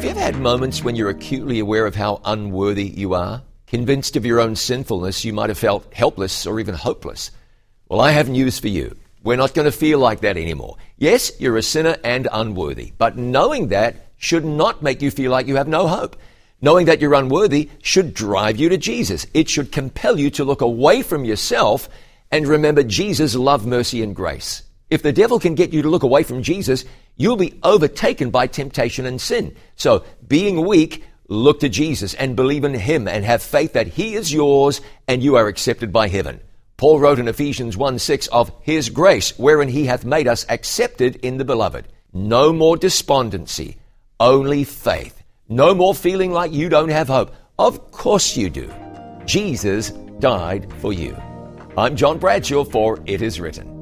Have you ever had moments when you're acutely aware of how unworthy you are? Convinced of your own sinfulness, you might have felt helpless or even hopeless. Well, I have news for you. We're not going to feel like that anymore. Yes, you're a sinner and unworthy, but knowing that should not make you feel like you have no hope. Knowing that you're unworthy should drive you to Jesus. It should compel you to look away from yourself and remember Jesus' love, mercy, and grace. If the devil can get you to look away from Jesus, you'll be overtaken by temptation and sin. So, being weak, look to Jesus and believe in Him and have faith that He is yours and you are accepted by heaven. Paul wrote in Ephesians 1 6 of His grace, wherein He hath made us accepted in the beloved. No more despondency, only faith. No more feeling like you don't have hope. Of course you do. Jesus died for you. I'm John Bradshaw for It Is Written.